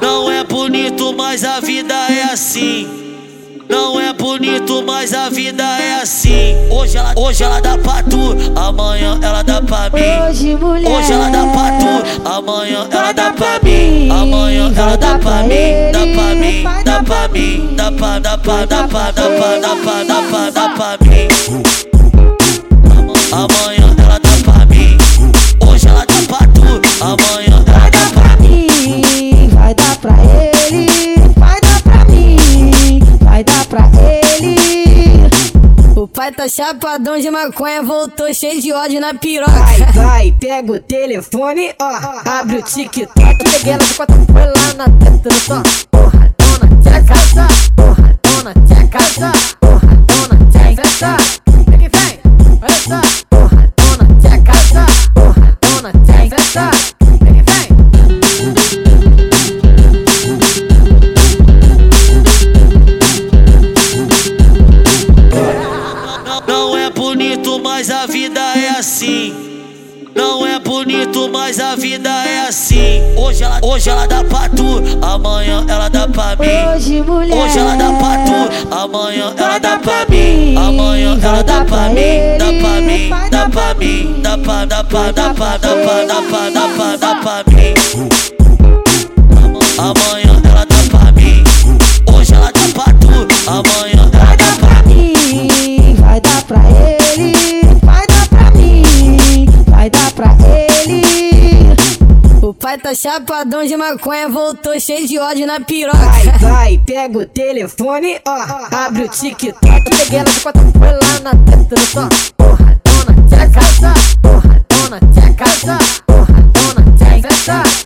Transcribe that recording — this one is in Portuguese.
Não é bonito, mas a vida é assim. Não é bonito, mas a vida é assim. Hoje ela, hoje ela dá pra tu, amanhã ela dá pra mim. Hoje, mulher. Hoje ela dá pra tu, amanhã ela dá pra mim. Amanhã ela dá pra mim, dá pra mim, dá pra mim, dá pra, dá pra, dá pra, dá pra, dá pra, dá pra, dá pra mim. Amanhã ela dá pra mim. Hoje ela dá pra tu, amanhã pra ele, vai dar pra mim, vai dar pra ele. O pai tá chapadão de maconha, voltou cheio de ódio na piroca. Vai, vai, pega o telefone, ó, abre o TikTok, Peguei ela de quatro, foi lá na teta som. Porra, dona, tira casa. Porra, dona, tira casa. Porra, dona, tira festa. Vem que vem, olha só. Mas a vida é assim. Não é bonito, mas a vida é assim. Hoje ela, hoje ela dá pra tu, amanhã ela dá pra mim. Hoje, mulher. Hoje ela dá pra tu, amanhã ela dá pra mim. Amanhã ela dá pra mim, dá pra mim, dá pra mim, dá pra, dá pra, dá pra, dá pra, dá pra, dá pra, dá pra mim. Tá chapadão de maconha, voltou cheio de ódio na piroca. Vai, vai, pega o telefone, ó, abre o TikTok, Peguei ela de quatro, foi lá na teta do som. Porra, dona, tira casa. Porra, dona, tira casa. Porra, dona, tira festa.